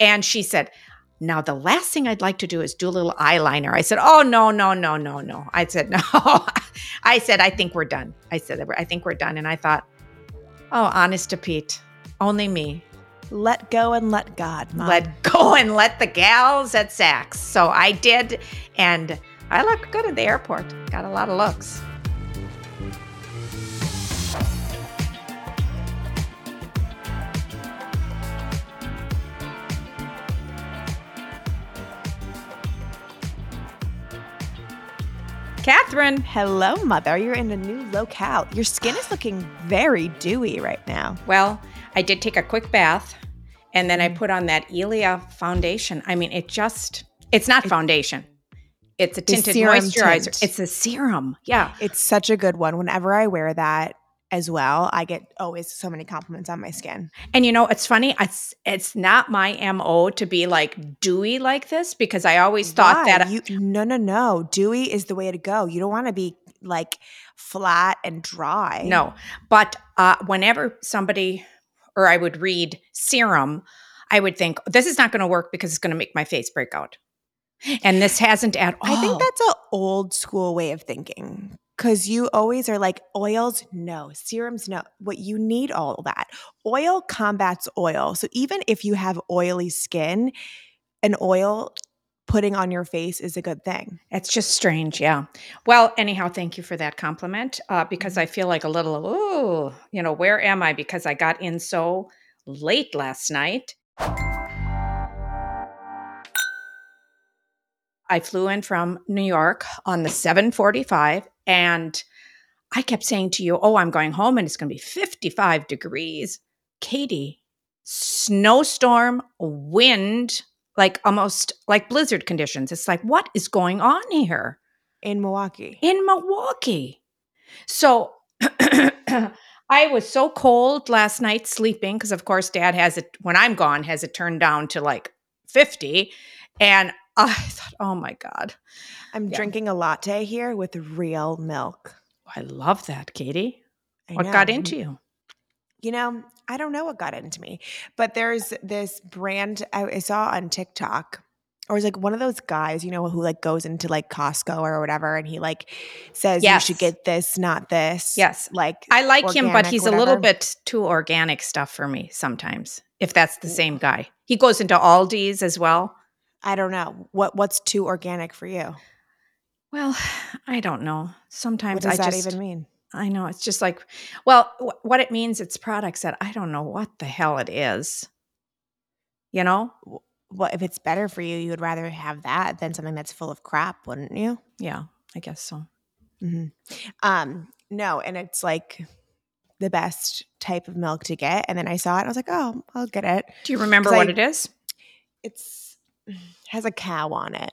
And she said, now the last thing I'd like to do is do a little eyeliner. I said, Oh no, no, no, no, no. I said, No. I said, I think we're done. I said, I think we're done. And I thought, Oh, honest to Pete, only me. Let go and let God. Mom. Let go and let the gals at Saks. So I did, and I looked good at the airport. Got a lot of looks. Catherine. Hello, mother. You're in a new locale. Your skin is looking very dewy right now. Well, I did take a quick bath and then I mm-hmm. put on that Ilia foundation. I mean, it just, it's not foundation. It's a tinted moisturizer. Tint. It's a serum. Yeah. It's such a good one. Whenever I wear that, as well. I get always so many compliments on my skin. And you know, it's funny. It's it's not my mo to be like dewy like this because I always thought Why? that you no no no dewy is the way to go. You don't want to be like flat and dry. No, but uh, whenever somebody or I would read serum, I would think this is not going to work because it's going to make my face break out. And this hasn't at all. I think that's an old school way of thinking because you always are like oils no. Serums no. What you need all that. Oil combats oil. So even if you have oily skin an oil putting on your face is a good thing. It's just strange yeah. Well anyhow thank you for that compliment uh, because mm-hmm. i feel like a little ooh, you know where am i? Because i got in so late last night I flew in from New York on the 745 and I kept saying to you, Oh, I'm going home and it's going to be 55 degrees. Katie, snowstorm, wind, like almost like blizzard conditions. It's like, what is going on here? In Milwaukee. In Milwaukee. So I was so cold last night sleeping because, of course, dad has it when I'm gone, has it turned down to like 50. And I thought, oh my God. I'm yeah. drinking a latte here with real milk. Oh, I love that, Katie. I what know. got into you? You know, I don't know what got into me, but there's this brand I saw on TikTok or it's like one of those guys, you know, who like goes into like Costco or whatever, and he like says yes. you should get this, not this. Yes, like I like him, but he's whatever. a little bit too organic stuff for me sometimes. If that's the same guy, he goes into Aldi's as well. I don't know what what's too organic for you. Well, I don't know. Sometimes what does I that just, even mean? I know it's just like, well, w- what it means, it's products that I don't know what the hell it is. You know, well, if it's better for you, you would rather have that than something that's full of crap, wouldn't you? Yeah, I guess so. Mm-hmm. Um, no, and it's like the best type of milk to get. And then I saw it, I was like, oh, I'll get it. Do you remember what I, it is? It's has a cow on it.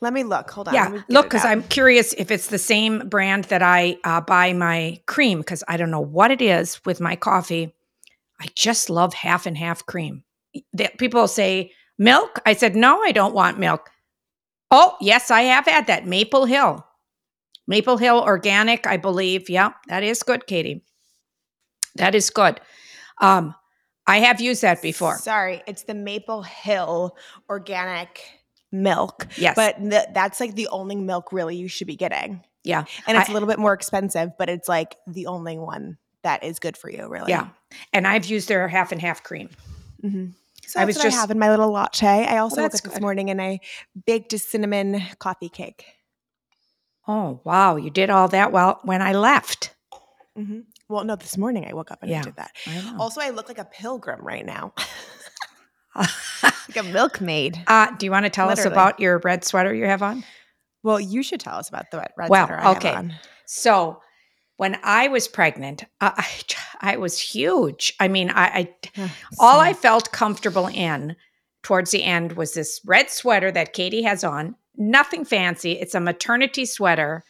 Let me look. Hold on. Yeah, look, because I'm curious if it's the same brand that I uh, buy my cream, because I don't know what it is with my coffee. I just love half and half cream. The, people say milk. I said, no, I don't want milk. Oh, yes, I have had that. Maple Hill. Maple Hill organic, I believe. Yeah, that is good, Katie. That is good. Um, I have used that before. Sorry, it's the Maple Hill organic milk. Yes. But th- that's like the only milk really you should be getting. Yeah. And it's I, a little bit more expensive, but it's like the only one that is good for you, really. Yeah. And I've used their half and half cream. Mm-hmm. So I was just I have in my little latte. I also well, woke up this morning and I baked a cinnamon coffee cake. Oh wow! You did all that while when I left. Mm-hmm. Well, no, this morning I woke up and yeah, I did that. I also, I look like a pilgrim right now. like a milkmaid. Uh, do you want to tell Literally. us about your red sweater you have on? Well, you should tell us about the red well, sweater I okay. So when I was pregnant, uh, I, I was huge. I mean, I, I all I felt comfortable in towards the end was this red sweater that Katie has on. Nothing fancy. It's a maternity sweater,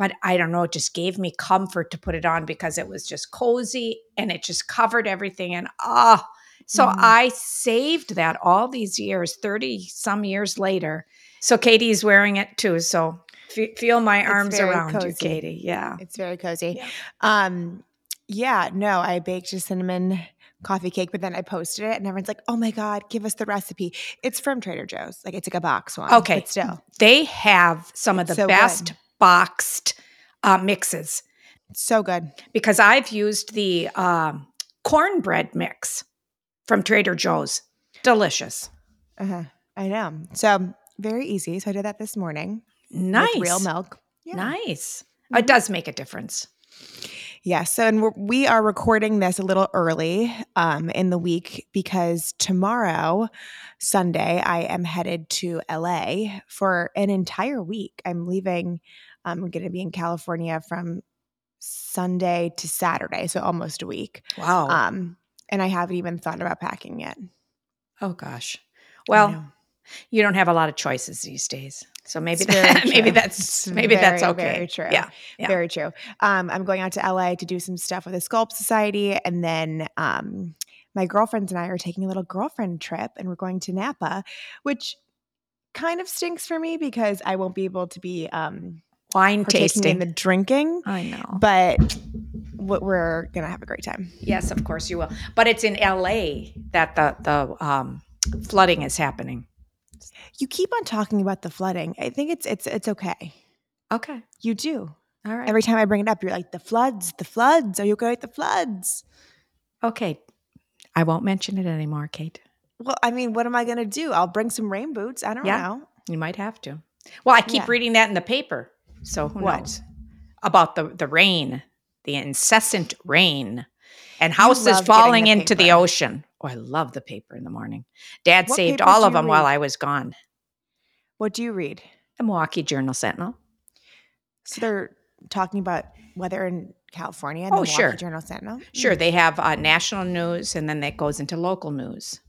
but I don't know. It just gave me comfort to put it on because it was just cozy and it just covered everything. And ah, oh, so mm. I saved that all these years, 30 some years later. So Katie's wearing it too. So f- feel my arms around cozy. you, Katie. Yeah. It's very cozy. Yeah. Um, yeah, no, I baked a cinnamon coffee cake, but then I posted it and everyone's like, oh my God, give us the recipe. It's from Trader Joe's. Like it's like a box one. Okay. But still. They have some of the So best good. Boxed uh, mixes So good. because I've used the um, cornbread mix from Trader Joe's. Delicious. Uh-huh. I know. So very easy. So I did that this morning. Nice. Real milk. Yeah. Nice. Mhm. It does make a difference. Yeah. So, and we're, we are recording this a little early um, in the week because tomorrow, Sunday, I am headed to LA for an entire week. I'm leaving. I'm going to be in California from Sunday to Saturday, so almost a week. Wow. Um, and I haven't even thought about packing yet. oh gosh. Well, you don't have a lot of choices these days, so maybe that, maybe that's maybe that's okay. very true. Yeah. yeah. Very true. Um, I'm going out to LA to do some stuff with the Sculpt Society, and then um, my girlfriends and I are taking a little girlfriend trip, and we're going to Napa, which kind of stinks for me because I won't be able to be um, Wine tasting. in the drinking. I know. But we're gonna have a great time. Yes, of course you will. But it's in LA that the the um, flooding is happening. You keep on talking about the flooding. I think it's it's it's okay. Okay. You do. All right. Every time I bring it up, you're like, the floods, the floods. Are you okay with the floods? okay. I won't mention it anymore, Kate. Well, I mean, what am I gonna do? I'll bring some rain boots. I don't Yeah. know. You might have to. Well, I keep Yeah. reading that in the paper. So who What? knows? About the the rain, the incessant rain. And houses falling the into the ocean. Oh, I love the paper in the morning. Dad What saved all of them while? I was gone. What do you read? The Milwaukee Journal Sentinel. So they're talking about weather in California. And Oh, the Milwaukee sure. Journal Sentinel. Sure, they have uh, national news and then that goes into local news.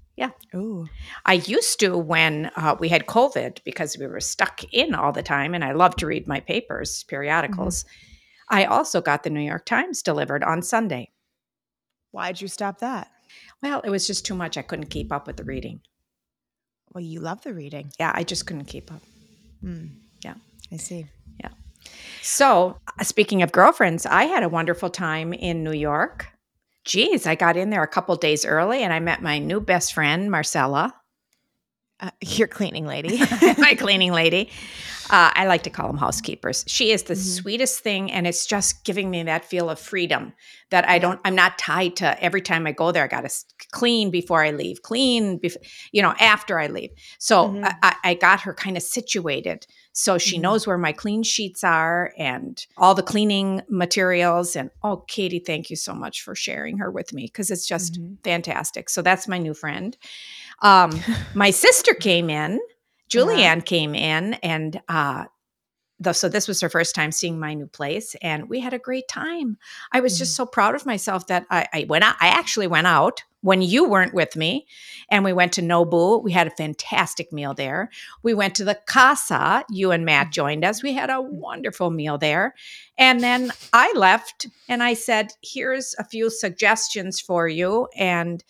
Ooh. I used to when uh, we had COVID because we were stuck in all the time, and I love to read my papers, periodicals. I also got the New York Times delivered on Sunday. Why'd you stop that? Well, it was just too much. I couldn't keep up with the reading. Well, you love the reading. Yeah, I just couldn't keep up. Hmm. Yeah. I see. Yeah. So, uh, speaking of girlfriends, I had a wonderful time in New York. Geez, I got in there a couple days early and I met my new best friend, Marcella. Uh, your cleaning lady. my cleaning lady. Uh, I like to call them housekeepers. She is the Mhm. sweetest thing, and it's just giving me that feel of freedom that I don't. I'm not tied to every time I go there. I got to clean before I leave, clean, bef- you know, after I leave. So Mhm. I, I- I got her kind of situated, so she Mhm. knows where my clean sheets are and all the cleaning materials. And oh, Katie, thank you so much for sharing her with me because it's just Mhm. fantastic. So that's my new friend. Um, my sister came in, Julianne came in, and uh, the, so this was her first time seeing my new place, and we had a great time. I was just so proud of myself that I, I went out. I actually went out when you weren't with me, and we went to Nobu. We had a fantastic meal there. We went to the Casa. You and Matt mm. joined us. We had a wonderful meal there, and then I left, and I said, "Here's a few suggestions for you." And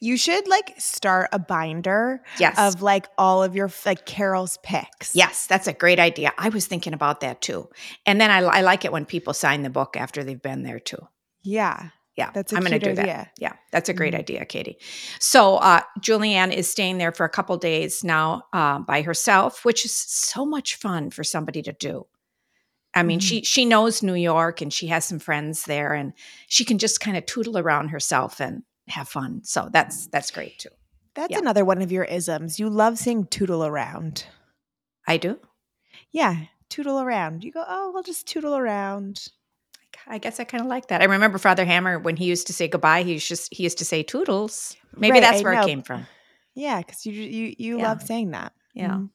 you should like start a binder yes, of like all of your like Carol's picks. Yes, that's a great idea. I was thinking about that too. And then I, I like it when people sign the book after they've been there too. Yeah. Yeah, That's a I'm gonna do idea. that. Yeah, that's a great Mhm. idea, Katie. So uh, Julianne is staying there for a couple days now uh, by herself, which is so much fun for somebody to do. I mean, Mhm. she she knows New York and she has some friends there, and she can just kind of tootle around herself and have fun. So that's that's great too. That's Yeah. another one of your isms. You love saying tootle around. I do. Yeah. Tootle around. You go, oh, we'll just tootle around. I guess I kind of like that. I remember Father Hammer when he used to say goodbye. He used just he used to say toodles. Maybe Right, that's where it came from. Yeah, because you you you Yeah. love saying that. Yeah. Mhm.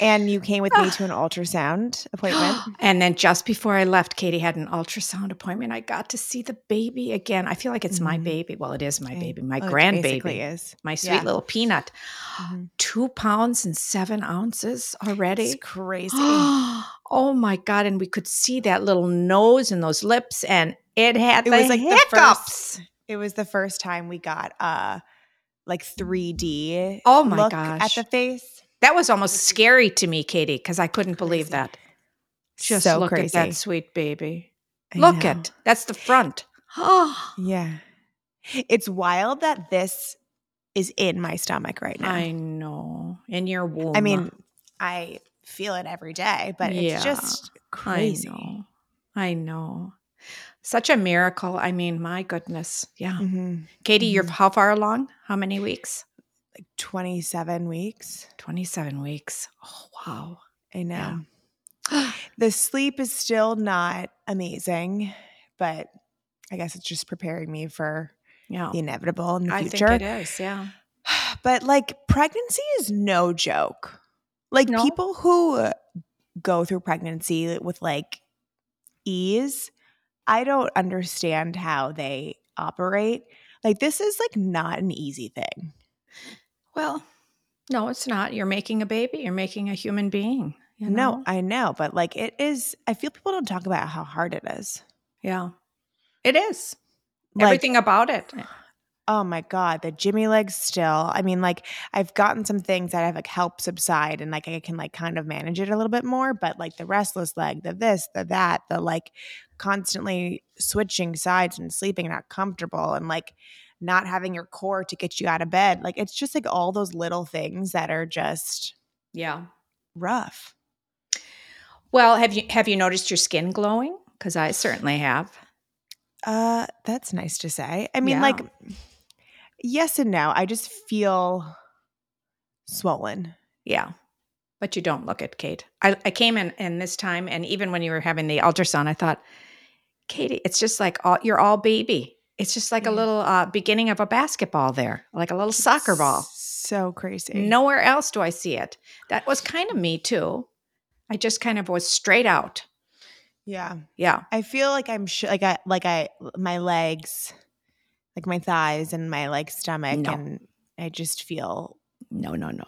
And you came with me to an ultrasound appointment. and then just before I left, Katie had an ultrasound appointment. I got to see the baby again. I feel like it's my Mhm. baby. Well, it is my baby, my Well, grandbaby, is. my sweet Yeah. little peanut. Mhm. Two pounds and seven ounces already. It's crazy. oh my god! And we could see that little nose and those lips, and it had It the was like the hiccups. first- it was the first time we got uh like 3D Oh my look gosh. at the face. That was almost scary to me, Katie, because I couldn't believe that. Just so look crazy. at that sweet baby. I Look know. at that's the front. Oh, Yeah. It's wild that this is in my stomach right now. I know. In your womb. I mean, I feel it every day, but Yeah, it's just crazy. I know. I know. Such a miracle. I mean, my goodness. Yeah. Mhm. Katie, you're Mhm. how far along? How many weeks? Like 27 weeks. 27 weeks. Oh, wow. I know. The sleep is still not amazing, but I guess it's just preparing me for yeah. the inevitable in the I think it is. Yeah. But like pregnancy is no joke. Like No? people who go through pregnancy with like ease, I don't understand how they operate. Like this is like not an easy thing. Well, no, it's not. You're making a baby. You're making a human being. You No. I know, but like it is I feel people don't talk about how hard it is. Yeah. It is. Like Everything about it. Oh my god, the Jimmy legs still. I mean, like I've gotten some things that have like helped subside and like I can like kind of manage it a little bit more, but like the restless leg, the this, the that, the like constantly switching sides and sleeping not comfortable and like not having your core to get you out of bed. Like it's just like all those little things that are just Yeah. rough. Well, have you have you noticed your skin glowing? Because I certainly have. Uh that's nice to say. I mean, Yeah. like yes and no. I just feel swollen. Yeah. But you don't look it, Kate. I, I came in in this time, and even when you were having the ultrasound, I thought, Katie, it's just like all, you're all baby. It's just like a little uh, beginning of a basketball there, like a little soccer ball. So crazy. Nowhere else do I see it. That was kind of me too. I just kind of was straight out. Yeah. Yeah. I feel like I'm sh- like I like I my legs, like my thighs and my like stomach, No. and I just feel No, no, no.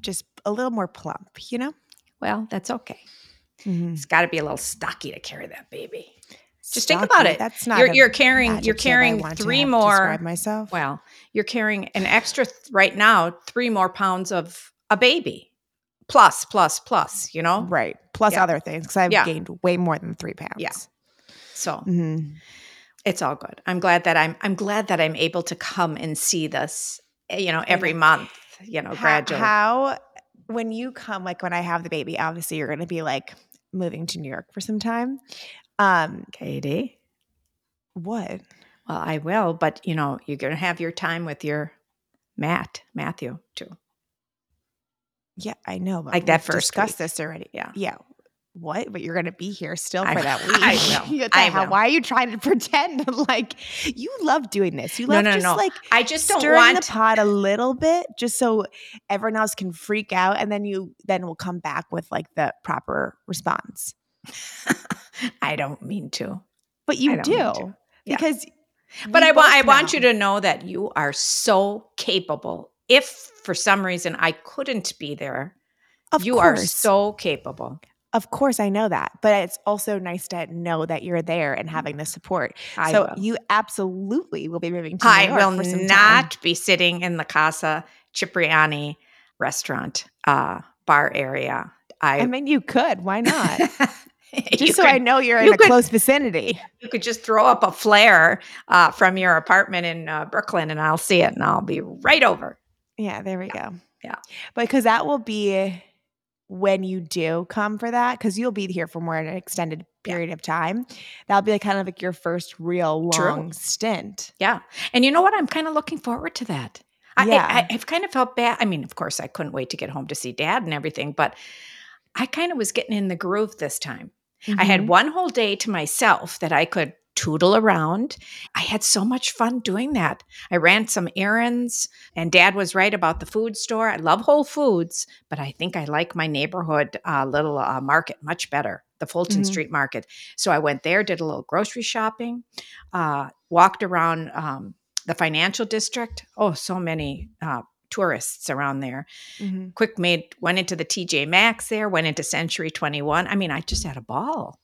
just a little more plump. You know. Well, that's okay. Mm-hmm. It's got to be a little stocky to carry that baby. Just think about it. That's not. You're, you're carrying. You're carrying three more. Describe myself. Well, you're carrying an extra th- right now, three more pounds of a baby, plus, plus, plus. You know, right. Plus Yeah. other things because I've Yeah. gained way more than three pounds. Yeah. so hmm it's all good. I'm glad that I'm. I'm glad that I'm able to come and see this. eh, You know, every month. You know, gradually. How when you come, like when I have the baby, obviously you're going to be like moving to New York for some time. Um, Katie. what? Well, I will, but you know, you're going to have your time with your Matt, Matthew, too. Yeah, I know. But Like that first discussed week. this already. Yeah. Yeah. What? But you're going to be here still for will. that week. I. What I hell? Why are you trying to pretend like you love doing this? You love no, just no. like I just don't want. the pot a little bit, just so everyone else can freak out, and then you then will come back with like the proper response. I don't mean to. But you to. Yeah. because. But I want I want you to know that you are so capable. If for some reason I couldn't be there, Of you are so capable. Of course, I know that, but it's also nice to know that you're there and having the support. I so will. you absolutely will be moving to New I York will for some time. not be sitting in the Casa Cipriani restaurant uh, bar area. I, I mean, you could. Why not? you Just so could, I know you're in you a could- close vicinity. you could just throw up a flare uh, from your apartment in uh, Brooklyn, and I'll see it, and I'll be right over. Yeah, there we go. Yeah. But because that will be when you do come for that, because you'll be here for more an extended Yeah. period of time. That'll be like kind of like your first real True. long stint. Yeah, and you know what? I'm kind of looking forward to that. I, I, I've kind of felt bad. I mean, of course, I couldn't wait to get home to see Dad and everything, but I kind of was getting in the groove this time. I had Mhm. one whole day to myself that I could tootle around. I had so much fun doing that. I ran some errands, and dad was right about the food store. I love Whole Foods, but I think I like my neighborhood uh, little uh, market much better, the Fulton Mhm. Street Market. So I went there, did a little grocery shopping, uh, walked around um, the financial district. Oh, so many. Tourists around there Mhm. quick made went into the tj maxx there went into century 21 i mean i just had a ball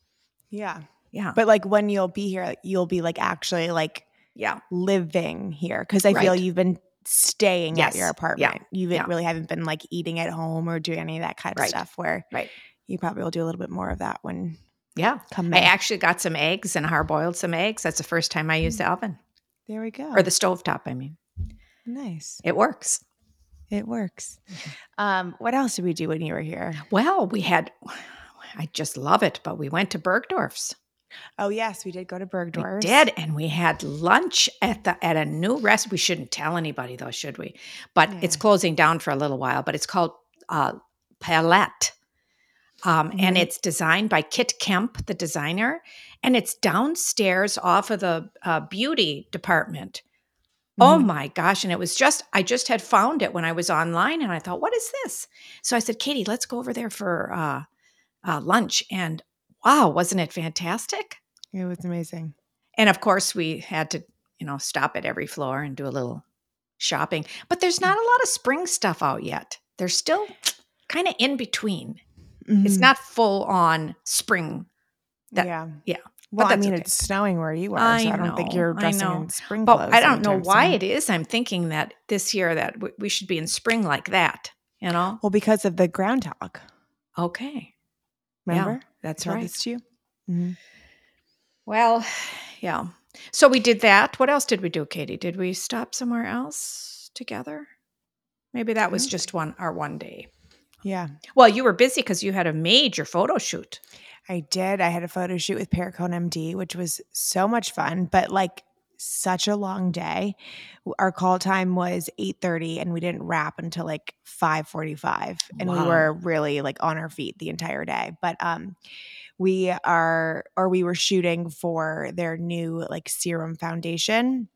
Yeah. yeah But like when you'll be here, you'll be like actually like yeah living here because I feel you've been staying Yes. at your Yeah. apartment. You Yeah. really haven't been like eating at home or doing any of that kind of Right. stuff. Where Right. you probably will do a little bit more of that when yeah come I actually got some eggs and hard boiled some eggs. That's the first time I used the oven. There we go. or the stovetop. I mean, nice. it works. It works. Um, what else did we do when you were here? Well, we had, I just love it, but we went to Bergdorf's. Oh yes, we did go to We Bergdorf's. did, and we had lunch at the at a new rest. We shouldn't tell anybody though, should we? But it's closing down for a little while. But it's called uh, Palette, um, and Mhm. it's designed by Kit Kemp, the designer, and it's downstairs off of the uh, beauty department. Oh Mhm. my gosh! And it was just I just had found it when I was online, and I thought, what is this? So I said, Katie, let's go over there for uh, uh, lunch. And wow, wasn't it fantastic? It was amazing. And of course, we had to, you know, stop at every floor and do a little shopping. But there's not a lot of spring stuff out yet. They're still kind of in between. It's Mhm. not full on spring. that- yeah, yeah. Well, I that's mean, okay. it's snowing where you are, I so I don't think you're dressing in spring But clothes. I don't know why soon. it is. I'm thinking that this year that w- we should be in spring like that. You know? Well, because of the groundhog. Okay, Remember? that's I told right. this to you. Mhm. Well, yeah. So we did that. What else did we do, Katie? Did we stop somewhere else together? Maybe that was just one our one day. Yeah, Well, you were busy because you had a major photo shoot. I did. I had a photo shoot with Perricone MD, which was so much fun, but like such a long day. Our call time was 8:30 and we didn't wrap until like 5:45 and we were really like on our feet the entire day. But um we are or we were shooting for their new like serum foundation.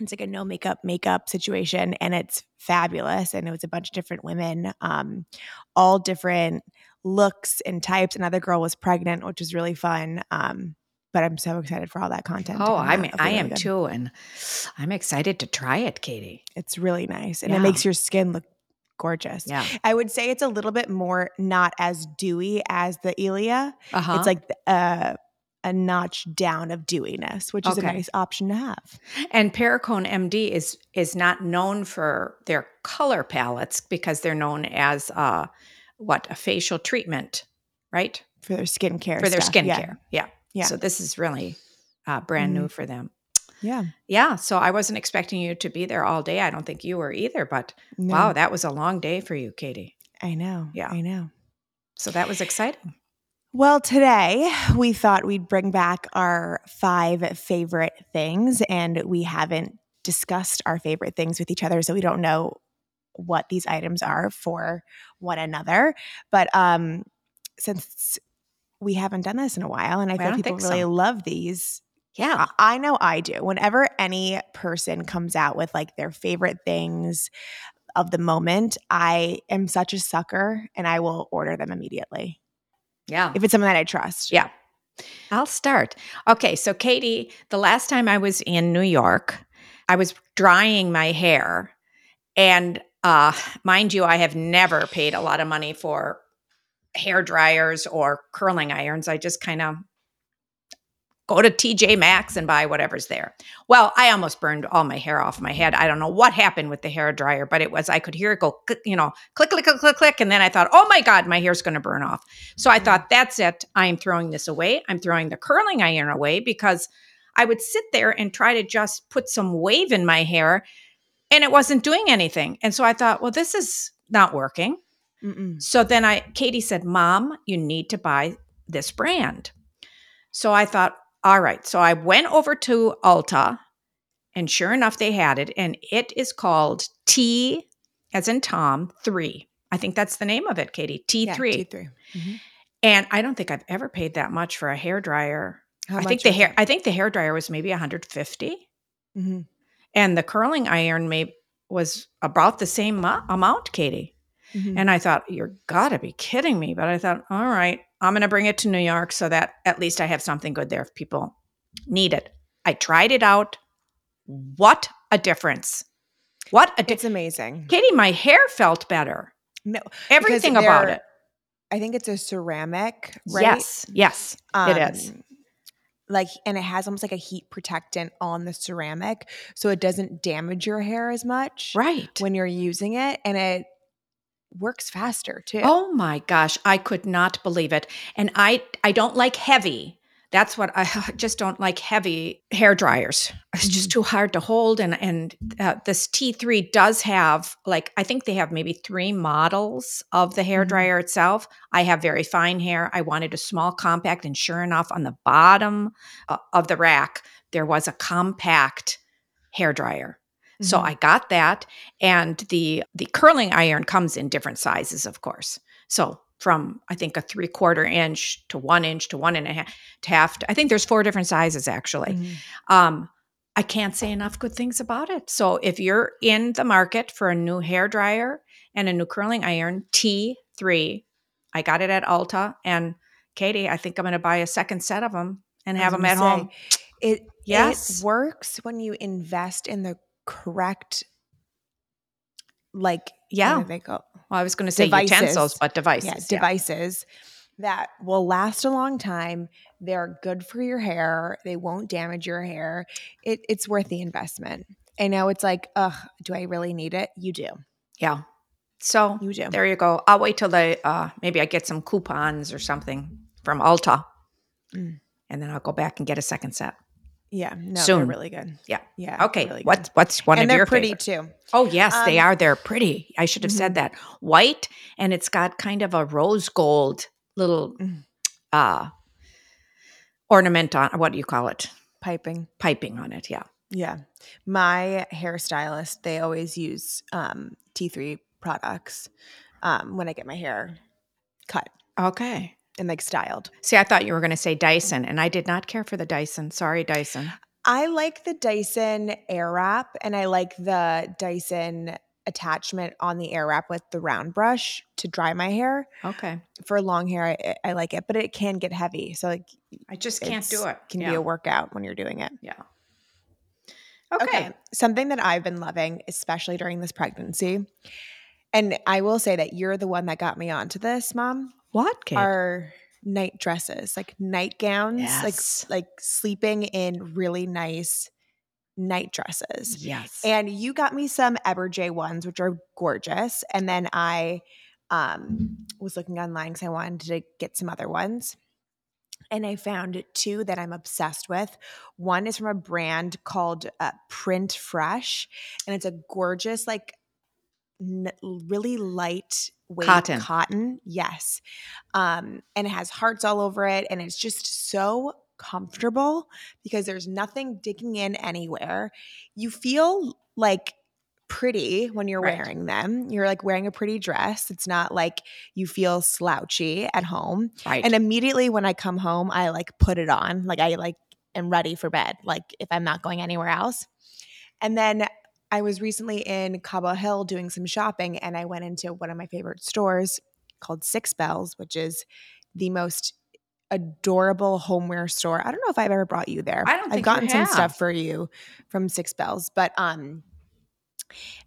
It's like a no makeup makeup situation and it's fabulous and it was a bunch of different women um all different looks and types. Another girl was pregnant, which was really fun. Um, but I'm so excited for all that content. Oh. It'll be I really am good. too, and I'm excited to try it, Katie. It's really nice, and Yeah. it makes your skin look gorgeous. Yeah. I would say it's a little bit more not as dewy as the Ilia. Uh-huh. It's like a a notch down of dewiness, which is Okay. a nice option to have. and Perricone MD is is not known for their color palettes because they're known as uh what a facial treatment, right? For their skincare. for their stuff. Yeah. skincare. Yeah. Yeah. So this is really uh, brand Mm-hmm. new for them. Yeah. Yeah. So I wasn't expecting you to be there all day. I don't think you were either, but No, wow, that was a long day for you, Katie. I know. Yeah. I know. So that was exciting. Well, today we thought we'd bring back our five favorite things, and we haven't discussed our favorite things with each other, so we don't know what these items are for one another. But um, since we haven't done this in a while, and I I feel people really so. love these, Yeah. I, I know I do. Whenever any person comes out with like their favorite things of the moment, I am such a sucker, and I will order them immediately Yeah. if it's something that I trust. Yeah. I'll start. Okay. So, Katie, the last time I was in New York, I was drying my hair. And uh, mind you, I have never paid a lot of money for hair dryers or curling irons. I just kind of go to TJ Maxx and buy whatever's there. Well, I almost burned all my hair off my head. I don't know what happened with the hair dryer, but it was I could hear it go, click, you know, click, click, click, click, click, and then I thought, oh my god, my hair's going to burn off. So I thought, that's it. I'm throwing this away. I'm throwing the curling iron away because I would sit there and try to just put some wave in my hair, and it wasn't doing anything. And so I thought, well, this is not working. Mm-mm. So then I, Katie said, Mom, you need to buy this brand. So I thought, all right. So I went over to Ulta, and sure enough, they had it, and it is called T, as in Tom, three. I think that's the name of it, Katie. T Yeah, three. T3. Mhm. And I don't think I've ever paid that much for a hair dryer. How I think the hair. it? I think the hair dryer was maybe 150, Mhm. And the curling iron may was about the same mo- amount, Katie. Mhm. And I thought, you're gotta be kidding me. But I thought, all right, I'm gonna bring it to New York so that at least I have something good there if people need it. I tried it out. What a difference! What a difference. it's amazing. Katie, my hair felt better. No, Everything about it. I think it's a ceramic, right? Yes, yes, it is. Like, and it has almost like a heat protectant on the ceramic, so it doesn't damage your hair as much Right. when you're using it, and it works faster too. Oh my gosh, I could not believe it. And I I don't like heavy. That's what I just don't like heavy hair dryers. It's just Mm-hmm. too hard to hold. And and uh, this T3 does have like I think they have maybe three models of the hair Mhm. dryer itself. I have very fine hair. I wanted a small compact, and sure enough, on the bottom uh, of the rack there was a compact hair dryer. So Mhm. I got that, and the the curling iron comes in different sizes, of course. So from I think a three quarter inch to one inch to one and a half to half. I think there's four different sizes actually. Mhm. Um, I can't say enough good things about it. So if you're in the market for a new hair dryer and a new curling iron, T3, I got it at Ulta, and Katie, I think I'm going to buy a second set of them and have them at gonna home. It Yes. it works when you invest in the correct, like Yeah. they? Well, I was going to say Devices. utensils, but devices. yeah, yeah. devices that will last a long time. They're good for your hair. They won't damage your hair. It, it's worth the investment. I know it's like, ugh, do I really need it? You do. Yeah. So You do. there you go. I'll wait till they uh maybe I get some coupons or something from Ulta. Mm. And then I'll go back and get a second set. Yeah, no, they're Soon. really good. Yeah. Yeah. Okay. really what's what's one and of they're your pretty favorites? too. Oh yes, they Um, are. They're pretty. I should have said Mhm. that. White and it's got kind of a rose gold little Mm. uh ornament on what do you call it? Piping. Piping on it, yeah. Yeah. My hairstylist, they always use um, T3 products um, when I get my hair cut Okay. And like styled. See, I thought you were going to say Dyson, and I did not care for the Dyson. Sorry, Dyson. I like the Dyson Airwrap and I like the Dyson attachment on the Airwrap with the round brush to dry my hair. Okay. For long hair, I, I like it, but it can get heavy. So like I just can't do it. can yeah. be a workout when you're doing it. yeah. Okay. Something that I've been loving, especially during this pregnancy, and I will say that you're the one that got me onto this, mom, What, are night dresses, like nightgowns, Yes. like like sleeping in really nice night dresses. yes. And you got me some Eberjey ones, which are gorgeous. And then I um, was looking online because I wanted to get some other ones. And I found two that I'm obsessed with. One is from a brand called uh, Printfresh, and it's a gorgeous, like, n- really light weight Cotton. Cotton, yes. Um, and it has hearts all over it, and it's just so comfortable because there's nothing digging in anywhere. You feel like pretty when you're Right. wearing them. You're like wearing a pretty dress. It's not like you feel slouchy at home. right. And immediately when I come home, I like put it on. Like I like am ready for bed. Like if I'm not going anywhere else. And then I was recently in Cobble Hill doing some shopping and I went into one of my favorite stores called Six Bells, which is the most adorable homeware store. I don't know if I've ever brought you there. I don't I've gotten some stuff for you from Six Bells, but um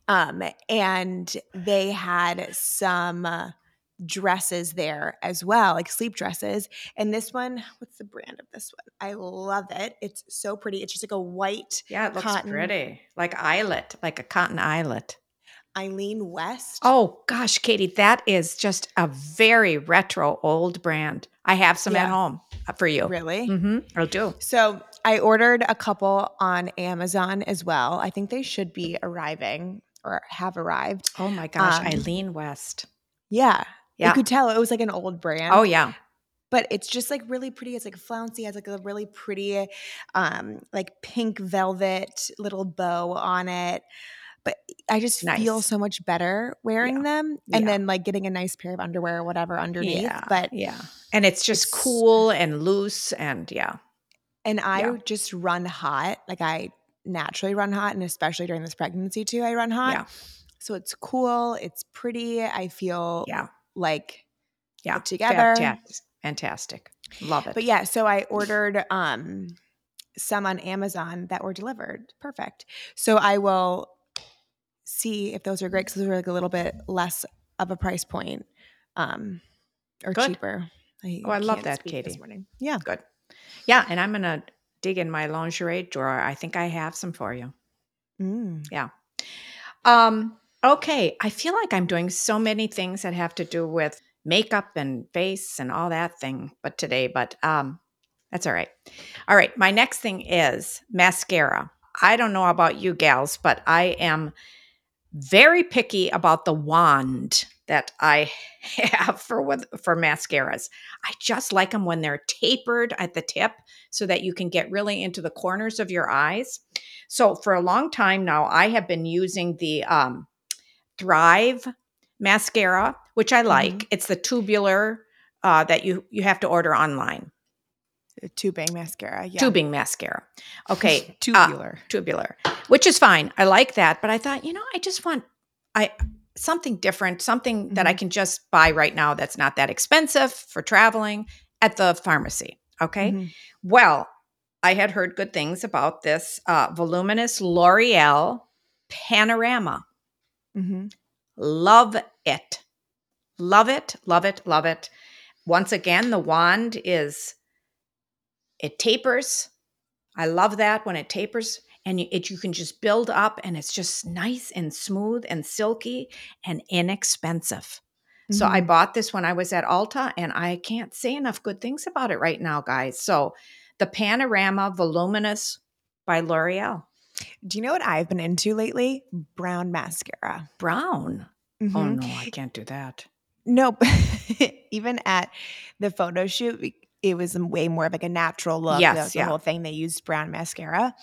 um and they had some uh, dresses there as well, like sleep dresses. And this one, what's the brand of this one? I love it. It's so pretty. It's just like a white yeah, it looks cotton. pretty. Like eyelet, like a cotton eyelet. Eileen West. Oh gosh, Katie, that is just a very retro old brand. I have some at home uh, for you. really? Mm-hmm. I'll do. So I ordered a couple on Amazon as well. I think they should be arriving or have arrived. Oh my gosh, Um, Eileen West. Yeah. Yeah. You could tell it was like an old brand. Oh yeah. But it's just like really pretty. It's like flouncy, It has like a really pretty um like pink velvet little bow on it. But I just feel so much better wearing them and Yeah. then like getting a nice pair of underwear or whatever underneath. Yeah. But yeah. And it's just it's- cool and loose and yeah. And I Yeah. just run hot. Like I naturally run hot, and especially during this pregnancy too, I run hot. Yeah. So it's cool. It's pretty. I feel Yeah. Like Yeah. together. Fantastic. Fantastic. Love it. But yeah, so I ordered um some on Amazon that were delivered. Perfect. So I will see if those are great because those are like a little bit less of a price point, um, or Good. cheaper. Oh, I love that, Katie. This morning. Yeah. Good. Yeah, and I'm gonna dig in my lingerie drawer. I think I have some for you. Mm. Um, okay. I feel like I'm doing so many things that have to do with makeup and face and all that thing, but today, but um That's all right. All right. My next thing is mascara. I don't know about you gals, but I am very picky about the wand that I have for with, for mascaras. I just like them when they're tapered at the tip so that you can get really into the corners of your eyes. So for a long time now, I have been using the um, Thrive mascara, which I like. Mhm. It's the tubular uh, that you you have to order online. The tubing mascara. Yeah. Tubing mascara. Okay, uh, Tubular. tubular, which is fine. I like that, but I thought, you know, I just want I something different, something that I Mhm. can just buy right now that's not that expensive for traveling at the pharmacy. Okay. Mhm. Well, I had heard good things about this uh, voluminous L'Oreal Panorama. Mhm. Love it. Love it. Love it. Love it. Once again, the wand is, it tapers. I love that when it tapers and you, it, you can just build up and it's just nice and smooth and silky and inexpensive. So I Mhm. bought this when I was at Ulta and I can't say enough good things about it right now, guys. So the Panorama Voluminous by L'Oreal. Do you know what I've been into lately? Brown mascara. Brown. Oh Mhm. no, I can't do that. Nope. Even at the photo shoot, it was way more of like a natural look. Yes, That was the yeah. whole thing. They used brown mascara.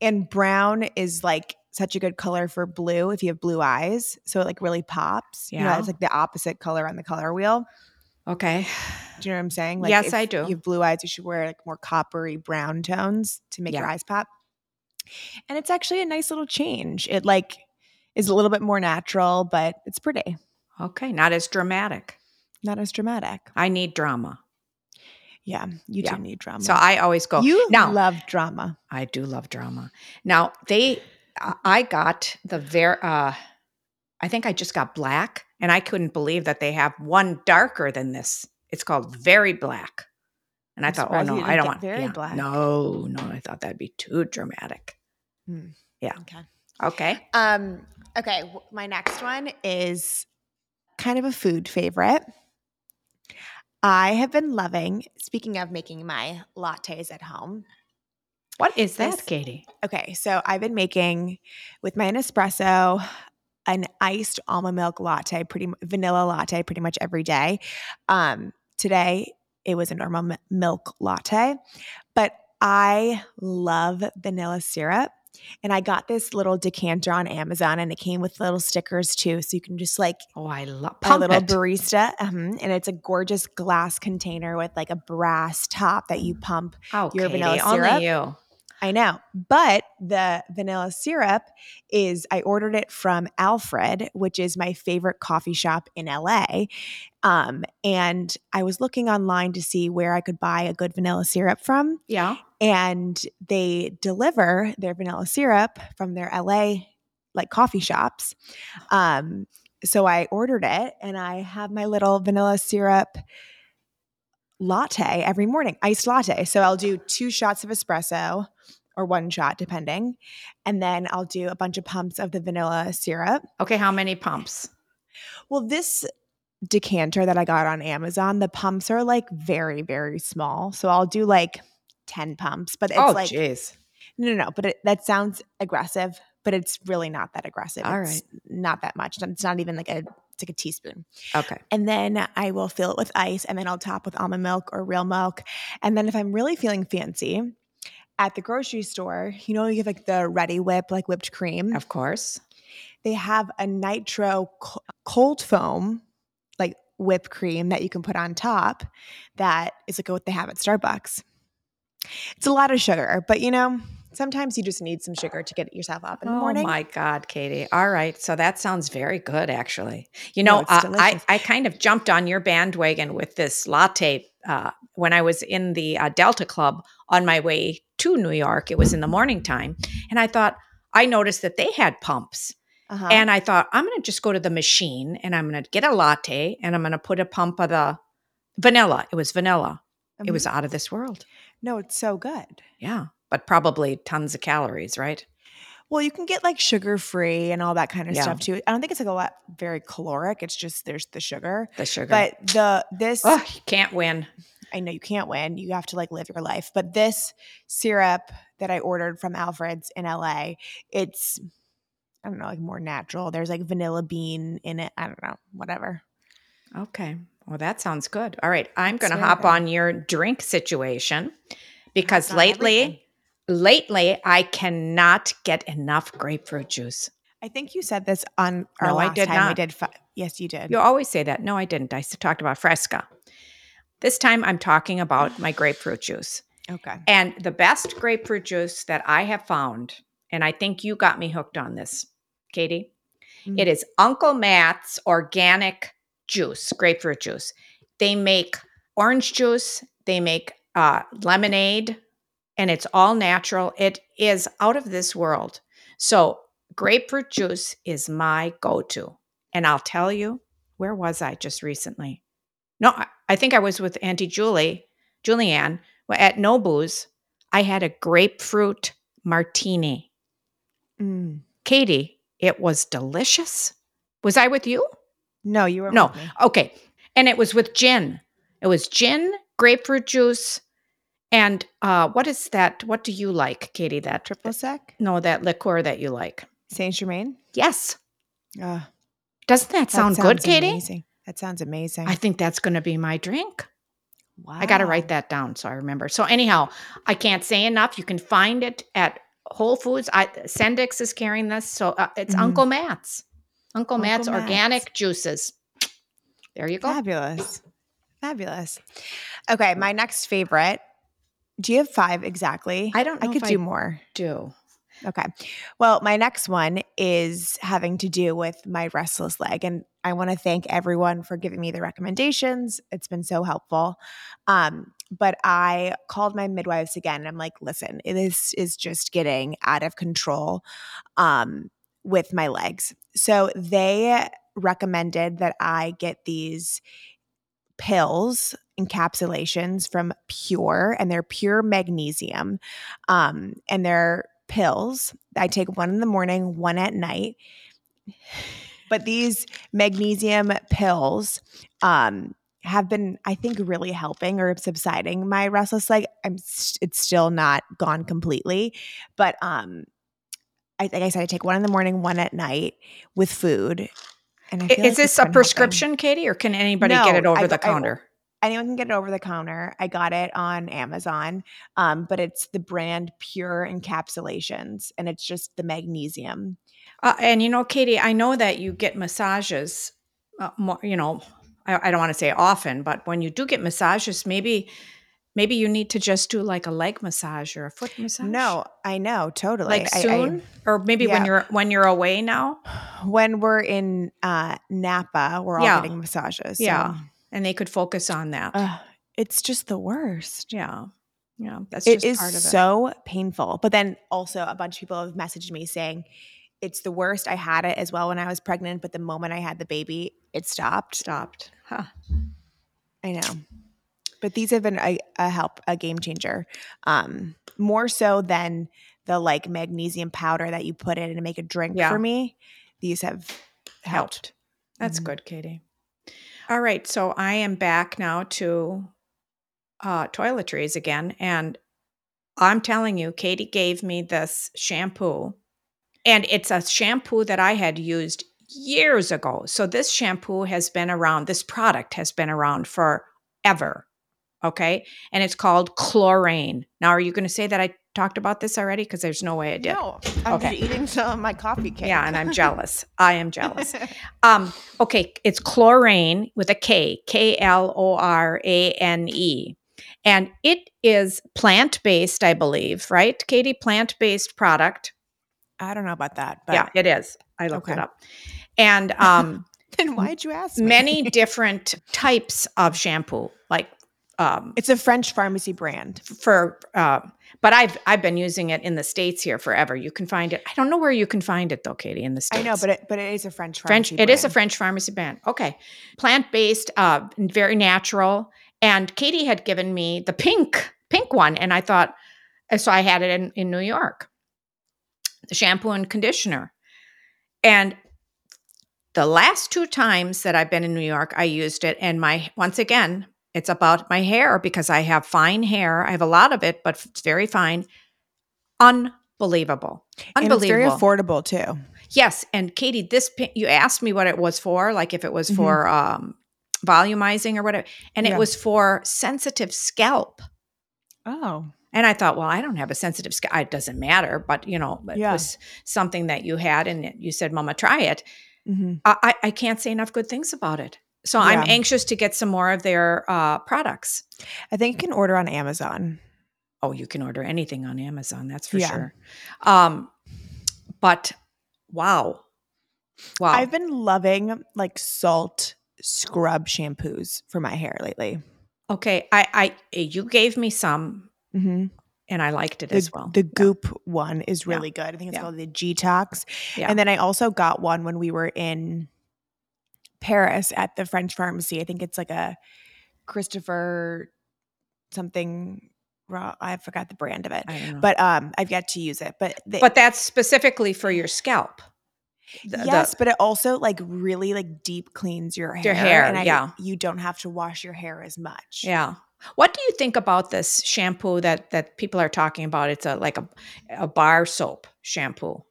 And brown is like such a good color for blue if you have blue eyes. So it like really pops. You know, Yeah. it's like the opposite color on the color wheel. Okay. Do you know what I'm saying? Like Yes, if I do. You have blue eyes, you should wear like more coppery brown tones to make your eyes pop. And it's actually a nice little change. It like is a little bit more natural, but it's pretty. Okay. Not as dramatic. Not as dramatic. I need drama. Yeah, you Yeah. do need drama. So I always go. you now, love drama. I do love drama. Now they, I- I got the very. Uh, I think I just got black, and I couldn't believe that they have one darker than this. It's called very black, and I I'm thought, oh no, I don't want very yeah. black. No, no, I thought that'd be too dramatic. Okay. Okay, Um. Okay. My next one is kind of a food favorite. I have been loving. Speaking of making my lattes at home. what is that, This- Katie? Okay, so I've been making with my Nespresso an iced almond milk latte, pretty vanilla latte, pretty much every day. Um, today it was a normal mi- milk latte, but I love vanilla syrup. And I got this little decanter on Amazon, and it came with little stickers too, so you can just like Oh, I love a little it. barista, mhm, and it's a gorgeous glass container with like a brass top that you pump oh, your Katie, vanilla syrup. only you. I know. But the vanilla syrup is, I ordered it from Alfred, which is my favorite coffee shop in LA. Um, and I was looking online to see where I could buy a good vanilla syrup from. Yeah. And they deliver their vanilla syrup from their LA like coffee shops. Um, so I ordered it and I have my little vanilla syrup latte every morning, iced latte. So I'll do two shots of espresso or one shot, depending. And then I'll do a bunch of pumps of the vanilla syrup. Okay, how many pumps? Well, this decanter that I got on Amazon, the pumps are like very, very small. So I'll do like 10 pumps, but it's oh, like, jeez. no, no, no. But it, that sounds aggressive, but it's really not that aggressive. All it's not that much. It's not even like a, it's like a teaspoon. Okay. And then I will fill it with ice and then I'll top with almond milk or real milk. And then if I'm really feeling fancy, at the grocery store, you know, you have like the ready whip, like whipped cream. Of course. They have a nitro cold foam, like whipped cream that you can put on top that is like what they have at Starbucks. It's a lot of sugar, but you know, sometimes you just need some sugar to get yourself up in the oh morning. Oh my God, Katie. All right. So that sounds very good, actually. You know, it's uh, I. I kind of jumped on your bandwagon with this latte uh, when I was in the uh, Delta Club on my way to New York. It was in the morning time. And I thought, I noticed that they had pumps. Uh-huh. And I thought, I'm going to just go to the machine and I'm going to get a latte and I'm going to put a pump of the vanilla. It was vanilla. It was out of this world. no, it's so good. Yeah. But probably tons of calories, right? Well, you can get like sugar free and all that kind of Yeah. stuff too. I don't think it's like a lot very caloric. It's just there's the sugar. The sugar. But the this oh, you can't win. I know you can't win. You have to like live your life. But this syrup that I ordered from Alfred's in LA, it's I don't know, like more natural. There's like vanilla bean in it. I don't know, whatever. Okay. Well, that sounds good. All right. I'm going to hop good. on your drink situation because lately, everything. Lately, I cannot get enough grapefruit juice. I think you said this on our no, last I did time not. we did. Fi- yes, you did. You always say that. No, I didn't. I talked about Fresca. This time I'm talking about my grapefruit juice. Okay. And the best grapefruit juice that I have found, and I think you got me hooked on this, Katie, mm-hmm. it is Uncle Matt's organic juice, grapefruit juice. They make orange juice, they make uh, lemonade, and it's all natural. It is out of this world. So, grapefruit juice is my go to. And I'll tell you, where was I just recently? No, I think I was with Auntie Julie, Julianne, at Nobu's. I had a grapefruit martini. Mm. Katie, it was delicious. Was I with you? No, you were no. Okay, and it was with gin. It was gin, grapefruit juice, and uh, what is that? What do you like, Katie? That triple sec? No, that liqueur that you like. Saint Germain. Yes. Uh, Doesn't that, that sound good, Katie? Amazing. That sounds amazing. I think that's going to be my drink. Wow. I got to write that down so I remember. So anyhow, I can't say enough. You can find it at Whole Foods. I, Sendik's is carrying this, so uh, it's mm-hmm. Uncle Matt's. Uncle, Uncle Matt's, Matt's organic juices. There you go. Fabulous. Fabulous. Okay, my next favorite. Do you have five exactly? I don't I could do I more. Do. Okay. Well, my next one is having to do with my restless leg. And I want to thank everyone for giving me the recommendations. It's been so helpful. Um, but I called my midwives again and I'm like, listen, this is just getting out of control um, with my legs. So they recommended that I get these pills encapsulations from Pure, and they're pure magnesium. Um, and they're pills. I take one in the morning, one at night. But these magnesium pills um, have been, I think, really helping or subsiding my restless leg. I'm, it's still not gone completely, but um, I, like I said, I take one in the morning, one at night with food. And is like this a prescription, helping. Katie, or can anybody no, get it over I, the counter? Anyone can get it over the counter. I got it on Amazon, um, but it's the brand Pure Encapsulations, and it's just the magnesium. Uh, and you know, Katie, I know that you get massages. Uh, more, you know, I, I don't want to say often, but when you do get massages, maybe maybe you need to just do like a leg massage or a foot massage. No, I know totally. Like soon, I, I, or maybe yeah. when you're when you're away now. When we're in uh, Napa, we're all yeah. getting massages. So. Yeah and they could focus on that. Uh, it's just the worst. Yeah. Yeah. That's it is so painful. But then also a bunch of people have messaged me saying it's the worst. I had it as well when I was pregnant, but the moment I had the baby, it stopped. Stopped. Huh. I know. But these have been a, a help, a game changer. Um, more so than the like magnesium powder that you put in to make a drink yeah. for me. These have helped. helped. That's mm-hmm. good, Katie. All right. So I am back now to uh, toiletries again. And I'm telling you, Katie gave me this shampoo. And it's a shampoo that I had used years ago. So this shampoo has been around, this product has been around forever. Okay. And it's called Klorane. Now, are you going to say that I talked about this already? Because there's no way I did. No, I'm okay. eating some of my coffee cake. Yeah, and I'm jealous. I am jealous. Um, okay, it's Klorane with a K, K L O R A N E. And it is plant based, I believe, right? Katie, plant based product. I don't know about that, but yeah, it is. I looked okay. it up. And um, then why'd you ask? many different types of shampoo, like um, it's a French pharmacy brand for, uh, but I've I've been using it in the states here forever. You can find it. I don't know where you can find it though, Katie, in the states. I know, but it, but it is a French French. Brand. It is a French pharmacy brand. Okay, plant based, uh, very natural. And Katie had given me the pink pink one, and I thought, so I had it in in New York. The shampoo and conditioner, and the last two times that I've been in New York, I used it, and my once again It's about my hair because I have fine hair. I have a lot of it, but it's very fine. Unbelievable. And it's very affordable too. Yes, and Katie, this you asked me what it was for, like if it was Mhm. for um, volumizing or whatever, and Yeah. it was for sensitive scalp. Oh. And I thought, well, I don't have a sensitive scalp. It doesn't matter, but you know, it Yeah. was something that you had, and you said, "Mama, try it." hmm I, I I can't say enough good things about it. So I'm anxious to get some more of their uh, products. I think you can order on Amazon. Oh, you can order anything on Amazon, that's for Yeah. sure. Um, but wow, wow, I've been loving like salt scrub shampoos for my hair lately. okay. I, I, you gave me some, Mm-hmm. and I liked it The, as well. the Yeah. Goop one is Yeah. really good. I think it's Yeah. called the G-Tox. Yeah. And then I also got one when we were in Paris at the French pharmacy. I think it's like a Christopher something. raw- I forgot the brand of it, but um, I've yet to use it. But the, but that's specifically for your scalp. The- the- yes, but it also like really like deep cleans your hair. Your hair, and I, yeah. you don't have to wash your hair as much. Yeah. What do you think about this shampoo that that people are talking about? It's a like a a bar soap shampoo.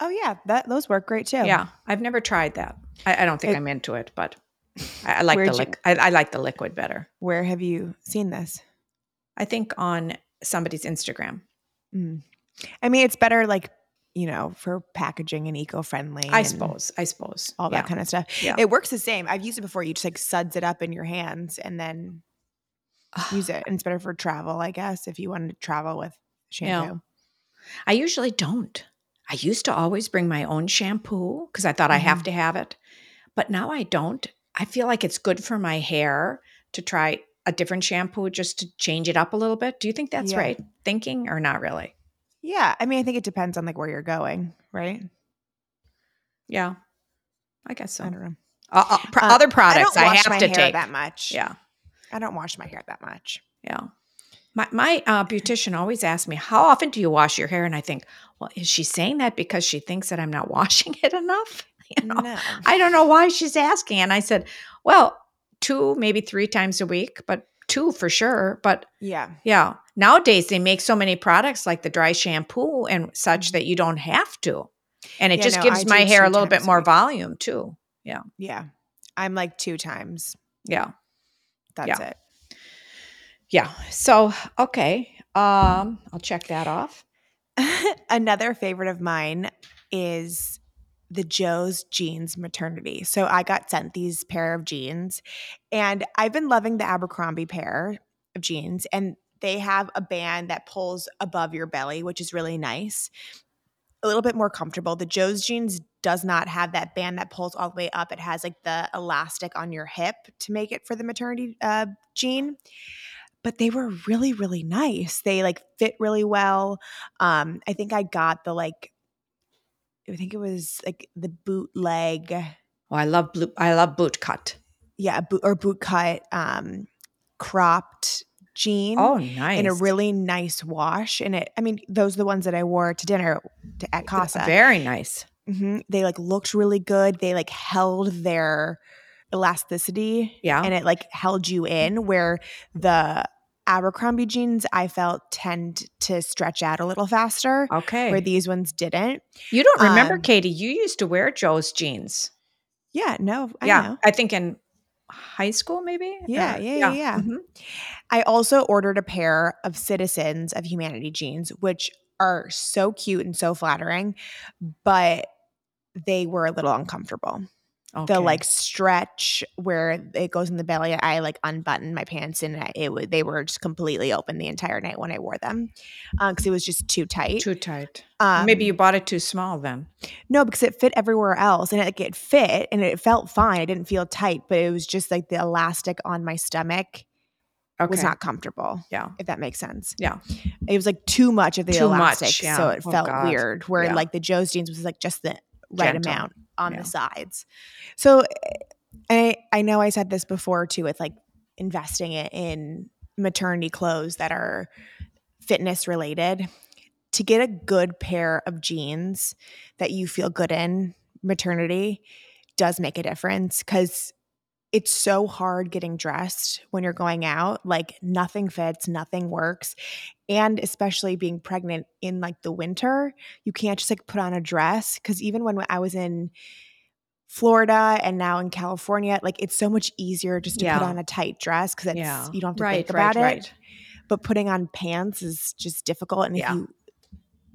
Oh yeah, that those work great too. Yeah, I've never tried that. I, I don't think It- I'm into it, but I, I like the you- I, I like the liquid better. Where have you seen this? I think on somebody's Instagram. Mm. I mean, it's better like you know for packaging and eco-friendly. I suppose. I suppose all that kind of stuff. Yeah. It works the same. I've used it before. You just like suds it up in your hands and then use it. And it's better for travel, I guess, if you want to travel with shampoo. I usually don't. I used to always bring my own shampoo because I thought I have Mhm. to have it, but now I don't. I feel like it's good for my hair to try a different shampoo just to change it up a little bit. Do you think that's Yeah. right thinking or not really? Yeah. I mean, I think it depends on like where you're going, right? Yeah, I guess so. I don't know. Uh, uh, pro- Uh, other products I I, don't wash have my to hair take. that much. Yeah, I don't wash my hair that much. yeah. My my uh, beautician always asks me, "How often do you wash your hair?" And I think, well, is she saying that because she thinks that I'm not washing it enough? You know, No. I don't know why she's asking. And I said, well, two, maybe three times a week, but two for sure. But Yeah. yeah, nowadays they make so many products like the dry shampoo and such that you don't have to. And it Yeah, just no, gives I my hair a little bit more volume too. Yeah. Yeah. I'm like two times. Yeah. That's Yeah. it. Yeah. So, okay. Um, I'll check that off. Another favorite of mine is the Joe's jeans maternity. So I got sent these pair of jeans and I've been loving the Abercrombie pair of jeans and they have a band that pulls above your belly, which is really nice. A little bit more comfortable. The Joe's jeans does not have that band that pulls all the way up. It has like the elastic on your hip to make it for the maternity uh, jean. But they were really, really nice. They like fit really well. Um, I think I got the like, I think it was like the bootleg, Oh, I love blue. I love boot cut. yeah, boot or boot cut, um, cropped jean. Oh, nice. in a really nice wash. And it, I mean, those are the ones that I wore to dinner to, at Casa. Very nice. hmm They like looked really good. They like held their elasticity Yeah. and it like held you in where the Abercrombie jeans I felt tend to stretch out a little faster Okay. where these ones didn't. you don't remember, um, Katie? You used to wear Joe's jeans. Yeah, no, I yeah. know. I think in high school, maybe. Yeah, Or- yeah, yeah, yeah. mhm. I also ordered a pair of Citizens of Humanity jeans, which are so cute and so flattering, but they were a little uncomfortable. Okay. The like stretch where it goes in the belly, I like unbuttoned my pants and I- it would they were just completely open the entire night when I wore them because it was just too tight. too tight. Um, Maybe you bought it too small then. no, because it fit everywhere else and it, like, it fit and it felt fine. I didn't feel tight, but it was just like the elastic on my stomach Okay. was not comfortable. Yeah. if that makes sense. Yeah. It was like too much of the Too much, elastic, yeah. so it Oh, felt God. weird. Where Yeah. like the Joe's jeans was like just the right Gentle. amount on Yeah. the sides. So I I know I said this before too with like investing it in maternity clothes that are fitness related. To get a good pair of jeans that you feel good in maternity does make a difference because it's so hard getting dressed when you're going out. Like nothing fits, nothing works. And especially being pregnant in like the winter, you can't just like put on a dress. Cause even when I was in Florida and now in California, like it's so much easier just to Yeah. put on a tight dress because Yeah. you don't have to Right, think right, about it. right. But putting on pants is just difficult. And Yeah. if you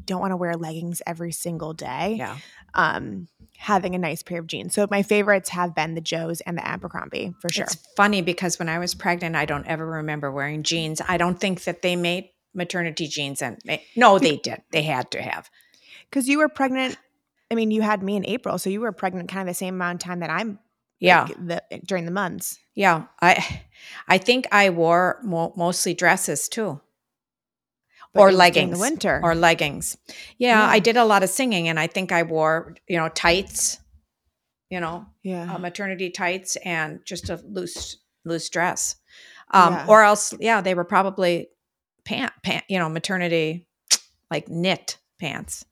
don't want to wear leggings every single day, Yeah. um, having a nice pair of jeans. So my favorites have been the Joes and the Abercrombie for sure. It's funny because when I was pregnant, I don't ever remember wearing jeans. I don't think that they made maternity jeans and no, they did. They had to have. Because you were pregnant. I mean, you had me in April, so you were pregnant kind of the same amount of time that I'm. Yeah. like, the, during the months. Yeah. I I think I wore mo- mostly dresses too. Or it was during leggings the winter. or leggings. Yeah, Yeah. I did a lot of singing and I think I wore, you know, tights, you know, yeah, uh, maternity tights and just a loose loose dress. Um Yeah. or else yeah, they were probably pant pant, you know, maternity like knit pants.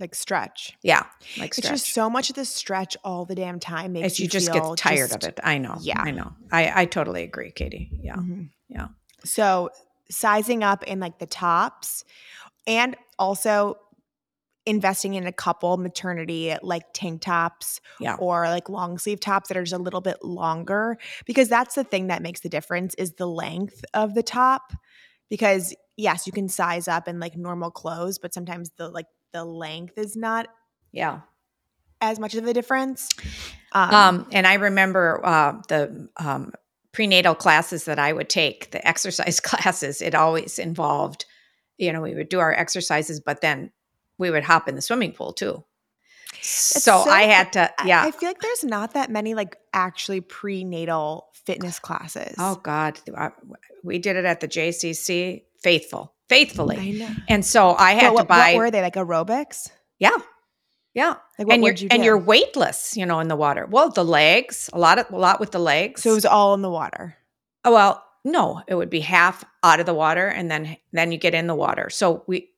like stretch. Yeah, like It's stretch. just so much of the stretch all the damn time makes It's- you just feel get tired just- of it. I know. yeah. I know. I I totally agree, Katie. Yeah. Mhm. Yeah. So sizing up in like the tops and also investing in a couple maternity like tank tops Yeah. or like long sleeve tops that are just a little bit longer because that's the thing that makes the difference is the length of the top because yes you can size up in like normal clothes but sometimes the like the length is not Yeah. as much of a difference um, Um, and I remember uh, the um, prenatal classes that I would take, the exercise classes, it always involved, you know, we would do our exercises, but then we would hop in the swimming pool too. So, so- I had to, yeah. I, feel like there's not that many like actually prenatal fitness classes oh, God. We did it at the JCC, faithful, faithfully. I know. And so I had what, to buy, what were they like aerobics? yeah. Yeah. Like and you're, you and you're weightless, you know, in the water. Well, the legs, a lot of, a lot with the legs. so it was all in the water. Oh, well, no, it would be half out of the water and then then you get in the water. So we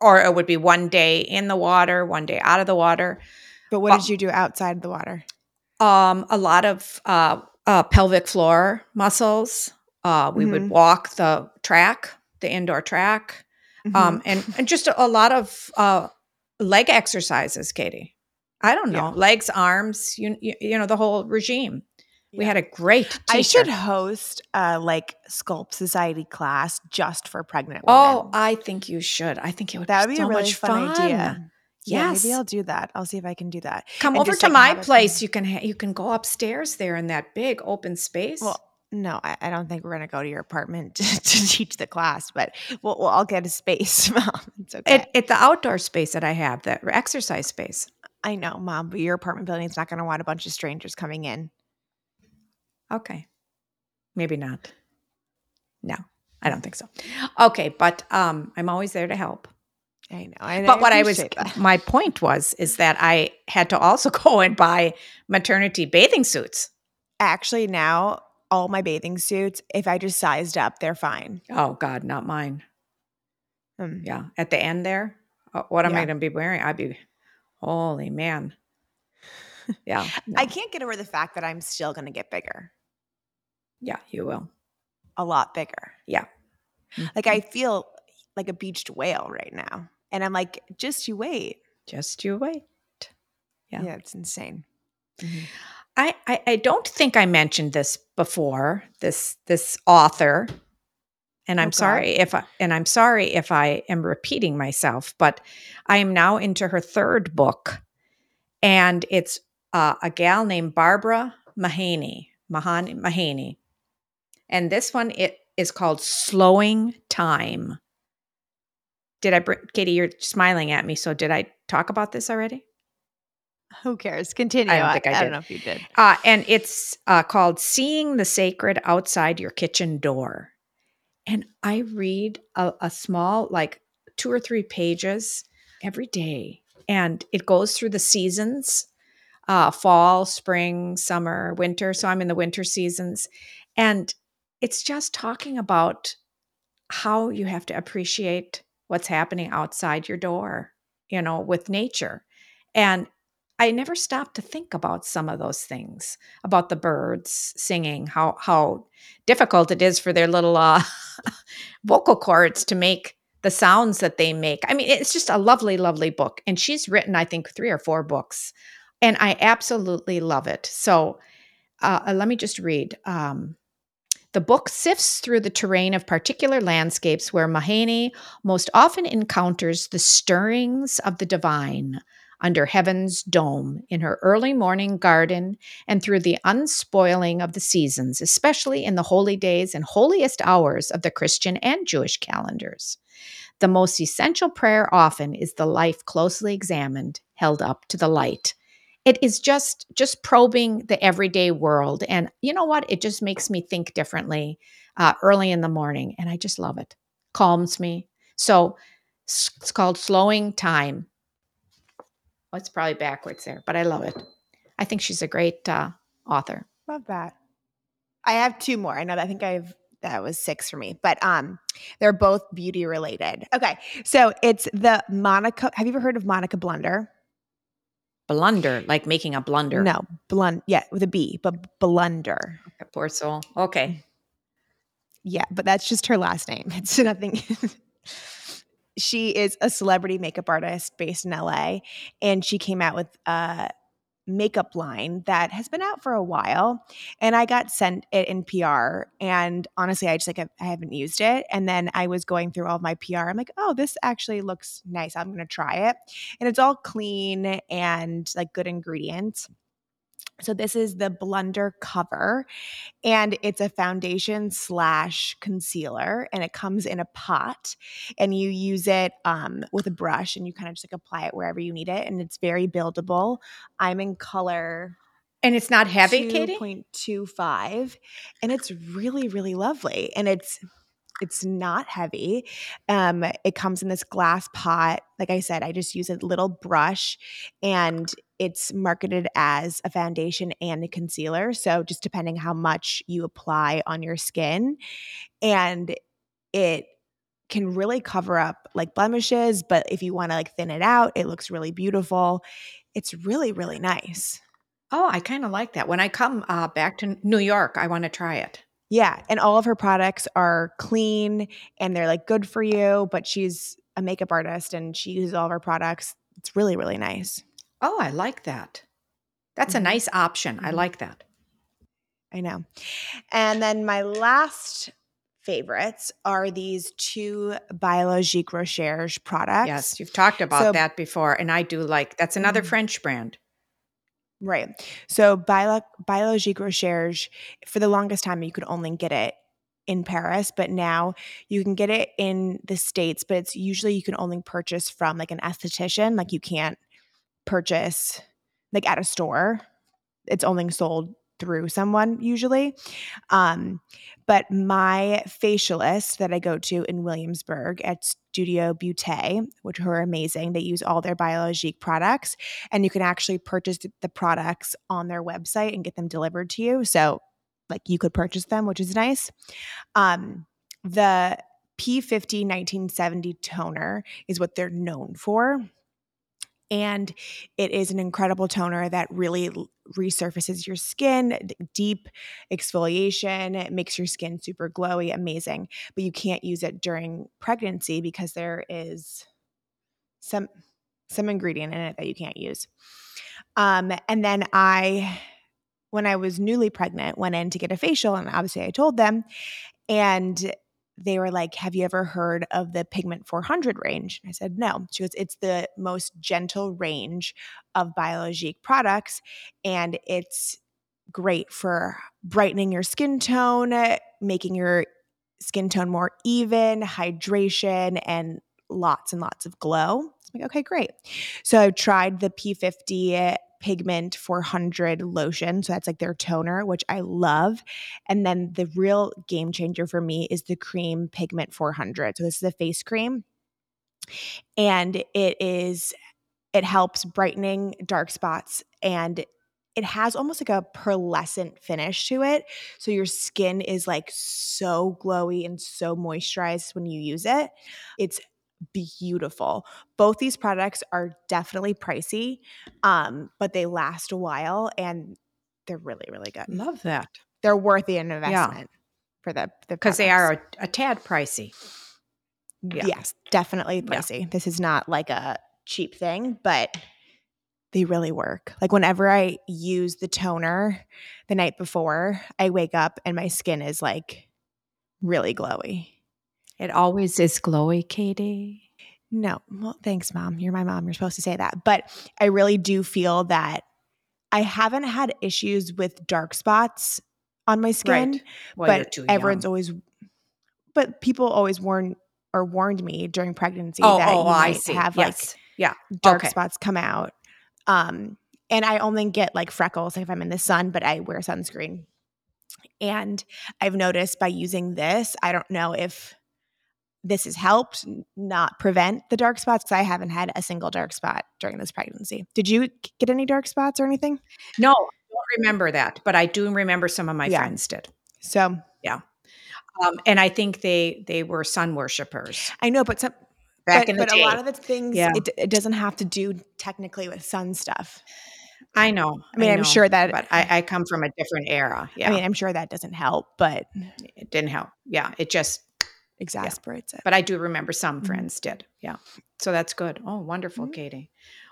or it would be one day in the water, one day out of the water. But what Well- did you do outside the water? Um a lot of uh, uh pelvic floor muscles. Uh we Mhm. would walk the track, the indoor track. Mm-hmm. Um and and just a, a lot of uh leg exercises, Katie. I don't know, Yeah. legs, arms, you, you you know the whole regime. We had a great teacher. I should host a like sculpt society class just for pregnant women. Oh. I think you should. I think it would that would be so a really much fun, fun. idea. Yeah, maybe I'll do that. I'll see if I can do that. Come and over just, to like, my place. from- You can ha- you can go upstairs there in that big open space. Well, no, I, I don't think we're gonna go to your apartment to, to teach the class, but we'll, we'll I'll get a space, mom. It's okay. at the outdoor space that I have, the exercise space. I know, mom, but your apartment building is not gonna want a bunch of strangers coming in. Okay, maybe not. No, I don't think so. Okay, but um, I'm always there to help. I know. and But what I was, that. my point was, is that I had to also go and buy maternity bathing suits. actually now all my bathing suits, if I just sized up, they're fine. Oh God, not mine. Um, Yeah, at the end there, uh, what am I going to be wearing? I'd be, holy man. Yeah, I can't get over the fact that I'm still going to get bigger, yeah, you will. a lot bigger. Yeah. Like I feel like a beached whale right now. And I'm like, just you wait. Just you wait. Yeah. Yeah, it's insane. I, I I don't think I mentioned this before. This this author, and I'm Oh, sorry if I and I'm sorry if I am repeating myself, but I am now into her third book, and it's uh, a gal named Barbara Mahany, Mahan Mahany, and this one it is called Slowing Time. Did I, br- Katie? You're smiling at me. So did I talk about this already? Who cares? Continue. I don't think I don't know if you did. Uh, and it's uh, called Seeing the Sacred Outside Your Kitchen Door. And I read a, a small, like two or three pages every day. And it goes through the seasons uh, fall, spring, summer, winter. So I'm in the winter seasons. And it's just talking about how you have to appreciate what's happening outside your door, you know, with nature. And I never stopped to think about some of those things about the birds singing, how how difficult it is for their little uh, vocal cords to make the sounds that they make. I mean, it's just a lovely, lovely book. And she's written, I think, three or four books, and I absolutely love it. So uh, uh let me just read. Um, the book sifts through the terrain of particular landscapes where Mahany most often encounters the stirrings of the divine under heaven's dome in her early morning garden and through the unspoiling of the seasons, especially in the holy days and holiest hours of the Christian and Jewish calendars. The most essential prayer often is the life closely examined, held up to the light. It is just just probing the everyday world and you know what? It just makes me think differently uh, early in the morning and i just love it. Calms me. So it's called slowing time well, it's probably backwards there but i love it i think she's a great uh, author love that i have two more i know that i think i've that was six for me but um they're both beauty related okay so it's the Monika have you ever heard of Monika Blunder Blunder, like making a blunder. No, blund. Yeah, with a B, but blunder. Okay, poor soul. Okay. Yeah, but that's just her last name. It's nothing. she is a celebrity makeup artist based in LA, and she came out with a makeup line that has been out for a while and i got sent it in pr and honestly i just like i haven't used it and then i was going through all my pr i'm like oh this actually looks nice i'm gonna try it and it's all clean and like good ingredients so this is the Blunder cover, and it's a foundation slash concealer, and it comes in a pot, and you use it um, with a brush, and you kind of just like apply it wherever you need it, and it's very buildable. I'm in color. And it's not heavy, 2. Katie? 2.25. And it's really, really lovely. And it's it's not heavy. Um, it comes in this glass pot. Like I said, I just use a little brush and it's marketed as a foundation and a concealer. So just depending how much you apply on your skin. And it can really cover up like blemishes, but if you want to like thin it out, it looks really beautiful. It's really, really nice. Oh, I kind of like that. When I come uh, back to New York, I want to try it. Yeah, and all of her products are clean and they're like good for you, but she's a makeup artist and she uses all of her products. It's really really nice. Oh, I like that. That's mm-hmm. a nice option. I mm-hmm. like that. I know. And then my last favorites are these two Biologique Recherche products. Yes, you've talked about so, that before, and I do like that's another mm-hmm. French brand. Right. So Bio- Biologique Recherche, for the longest time, you could only get it in Paris, but now you can get it in the States, but it's usually you can only purchase from like an esthetician. Like you can't purchase like at a store. It's only sold through someone usually. Um, but my facialist that I go to in Williamsburg at Studio Beauté, which are amazing, they use all their Biologique products, and you can actually purchase the products on their website and get them delivered to you. So, like, you could purchase them, which is nice. Um, the P50 1970 toner is what they're known for and it is an incredible toner that really resurfaces your skin, deep exfoliation, it makes your skin super glowy, amazing. But you can't use it during pregnancy because there is some some ingredient in it that you can't use. Um, and then I when I was newly pregnant, went in to get a facial, and obviously I told them, and they were like, Have you ever heard of the Pigment 400 range? I said, No. She goes, It's the most gentle range of Biologique products, and it's great for brightening your skin tone, making your skin tone more even, hydration, and lots and lots of glow. I'm like, okay, great. So I tried the P50 Pigment 400 lotion. So that's like their toner, which I love. And then the real game changer for me is the cream Pigment 400. So this is a face cream. And it is, it helps brightening dark spots and it has almost like a pearlescent finish to it. So your skin is like so glowy and so moisturized when you use it. It's beautiful. Both these products are definitely pricey, um, but they last a while and they're really, really good. Love that. They're worthy an investment for the because the they are a, a, tad pricey. Yeah. Yes, definitely pricey. Yeah. This is not like a cheap thing, but they really work. Like whenever I use the toner the night before, I wake up and my skin is like really glowy. It always is glowy, Katie. No, well, thanks, mom. You're my mom. You're supposed to say that. But I really do feel that I haven't had issues with dark spots on my skin. Right. Well, but everyone's young. always, but people always warn or warned me during pregnancy oh, that oh, you might have yes. like yeah dark okay. spots come out. Um, and I only get like freckles if I'm in the sun, but I wear sunscreen. And I've noticed by using this, I don't know if this has helped not prevent the dark spots because I haven't had a single dark spot during this pregnancy. Did you get any dark spots or anything? No, I don't remember that, but I do remember some of my yeah. friends did. So yeah, um, and I think they they were sun worshippers. I know, but some back but, in the but day, a lot of the things yeah. it, it doesn't have to do technically with sun stuff. I know. I mean, I am sure that, but I, I, come from a different era. Yeah. I mean, I'm sure that doesn't help, but it didn't help. Yeah, it just exasperates yeah. it. But I do remember some mm-hmm. friends did. Yeah. So that's good. Oh, wonderful, mm-hmm. Katie.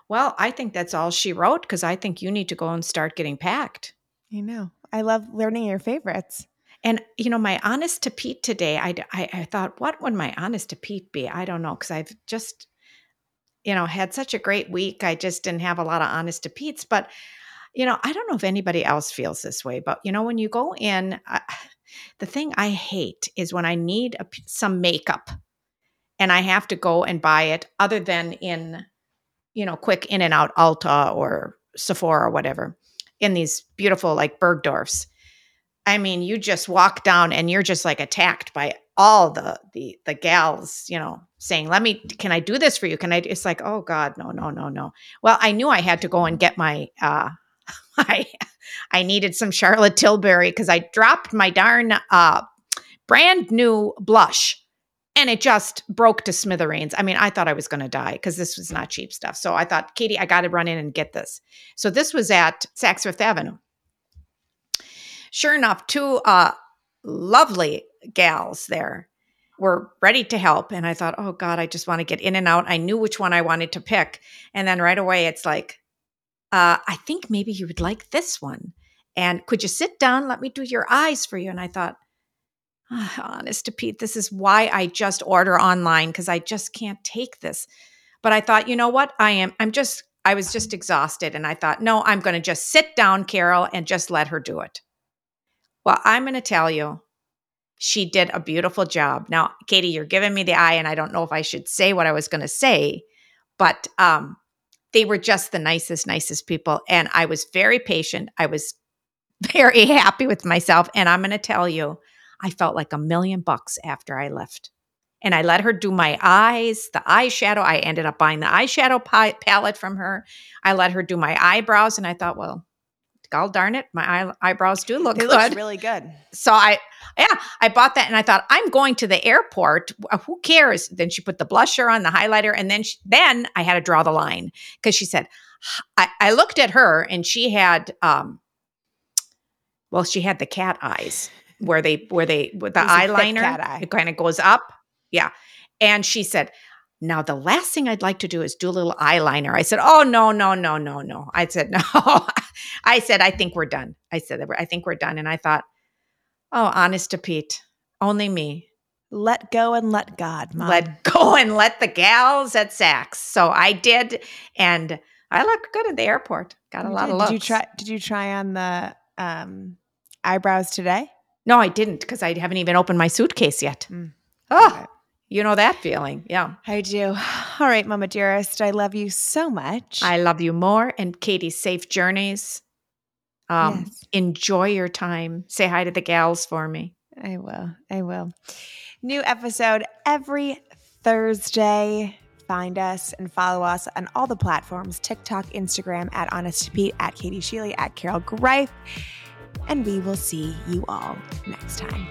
Well, I think that's all she wrote because I think you need to go and start getting packed. You know. I love learning your favorites. And you know, my honest to Pete today, I, I, I thought, what would my honest to Pete be? I don't know because I've just, you know, had such a great week. I just didn't have a lot of honest to Pete's, but you know, I don't know if anybody else feels this way, but you know, when you go in, uh, the thing I hate is when I need a, some makeup and I have to go and buy it other than in, you know, quick in and out Ulta or Sephora or whatever in these beautiful like Bergdorf's. I mean, you just walk down and you're just like attacked by all the the the gals, you know, saying, "Let me can I do this for you? Can I It's like, "Oh god, no, no, no, no." Well, I knew I had to go and get my uh my I needed some Charlotte Tilbury cuz I dropped my darn uh brand new blush and it just broke to smithereens. I mean, I thought I was going to die because this was not cheap stuff. So I thought, Katie, I got to run in and get this. So this was at Saks Fifth Avenue sure enough, two uh, lovely gals there were ready to help. And I thought, oh God, I just want to get in and out. I knew which one I wanted to pick. And then right away, it's like, uh, I think maybe you would like this one. And could you sit down? Let me do your eyes for you. And I thought, oh, honest to Pete, this is why I just order online because I just can't take this. But I thought, you know what? I am, I'm just, I was just exhausted. And I thought, no, I'm going to just sit down, Carol, and just let her do it. Well, I'm going to tell you, she did a beautiful job. Now, Katie, you're giving me the eye, and I don't know if I should say what I was going to say, but um, they were just the nicest, nicest people. And I was very patient. I was very happy with myself. And I'm going to tell you, I felt like a million bucks after I left. And I let her do my eyes, the eyeshadow. I ended up buying the eyeshadow palette from her. I let her do my eyebrows. And I thought, well, God darn it, my eye, eyebrows do look they good. Really good. So I, yeah, I bought that and I thought I'm going to the airport. Who cares? Then she put the blusher on, the highlighter, and then she, then I had to draw the line because she said, I, I, looked at her and she had, um, well, she had the cat eyes where they where they with the eyeliner eye. it kind of goes up, yeah, and she said, now, the last thing I'd like to do is do a little eyeliner. I said, Oh, no, no, no, no, no. I said, No. I said, I think we're done. I said, I think we're done. And I thought, Oh, honest to Pete, only me. Let go and let God, Mom. Let go and let the gals at Saks. So I did. And I looked good at the airport. Got a you lot did. of looks. Did you try, did you try on the um, eyebrows today? No, I didn't because I haven't even opened my suitcase yet. Mm. Oh, you know that feeling. Yeah. I do. All right, Mama Dearest. I love you so much. I love you more. And Katie, safe journeys. Um, yes. Enjoy your time. Say hi to the gals for me. I will. I will. New episode every Thursday. Find us and follow us on all the platforms TikTok, Instagram, at Honest to Pete, at Katie Sheely, at Carol Greif. And we will see you all next time.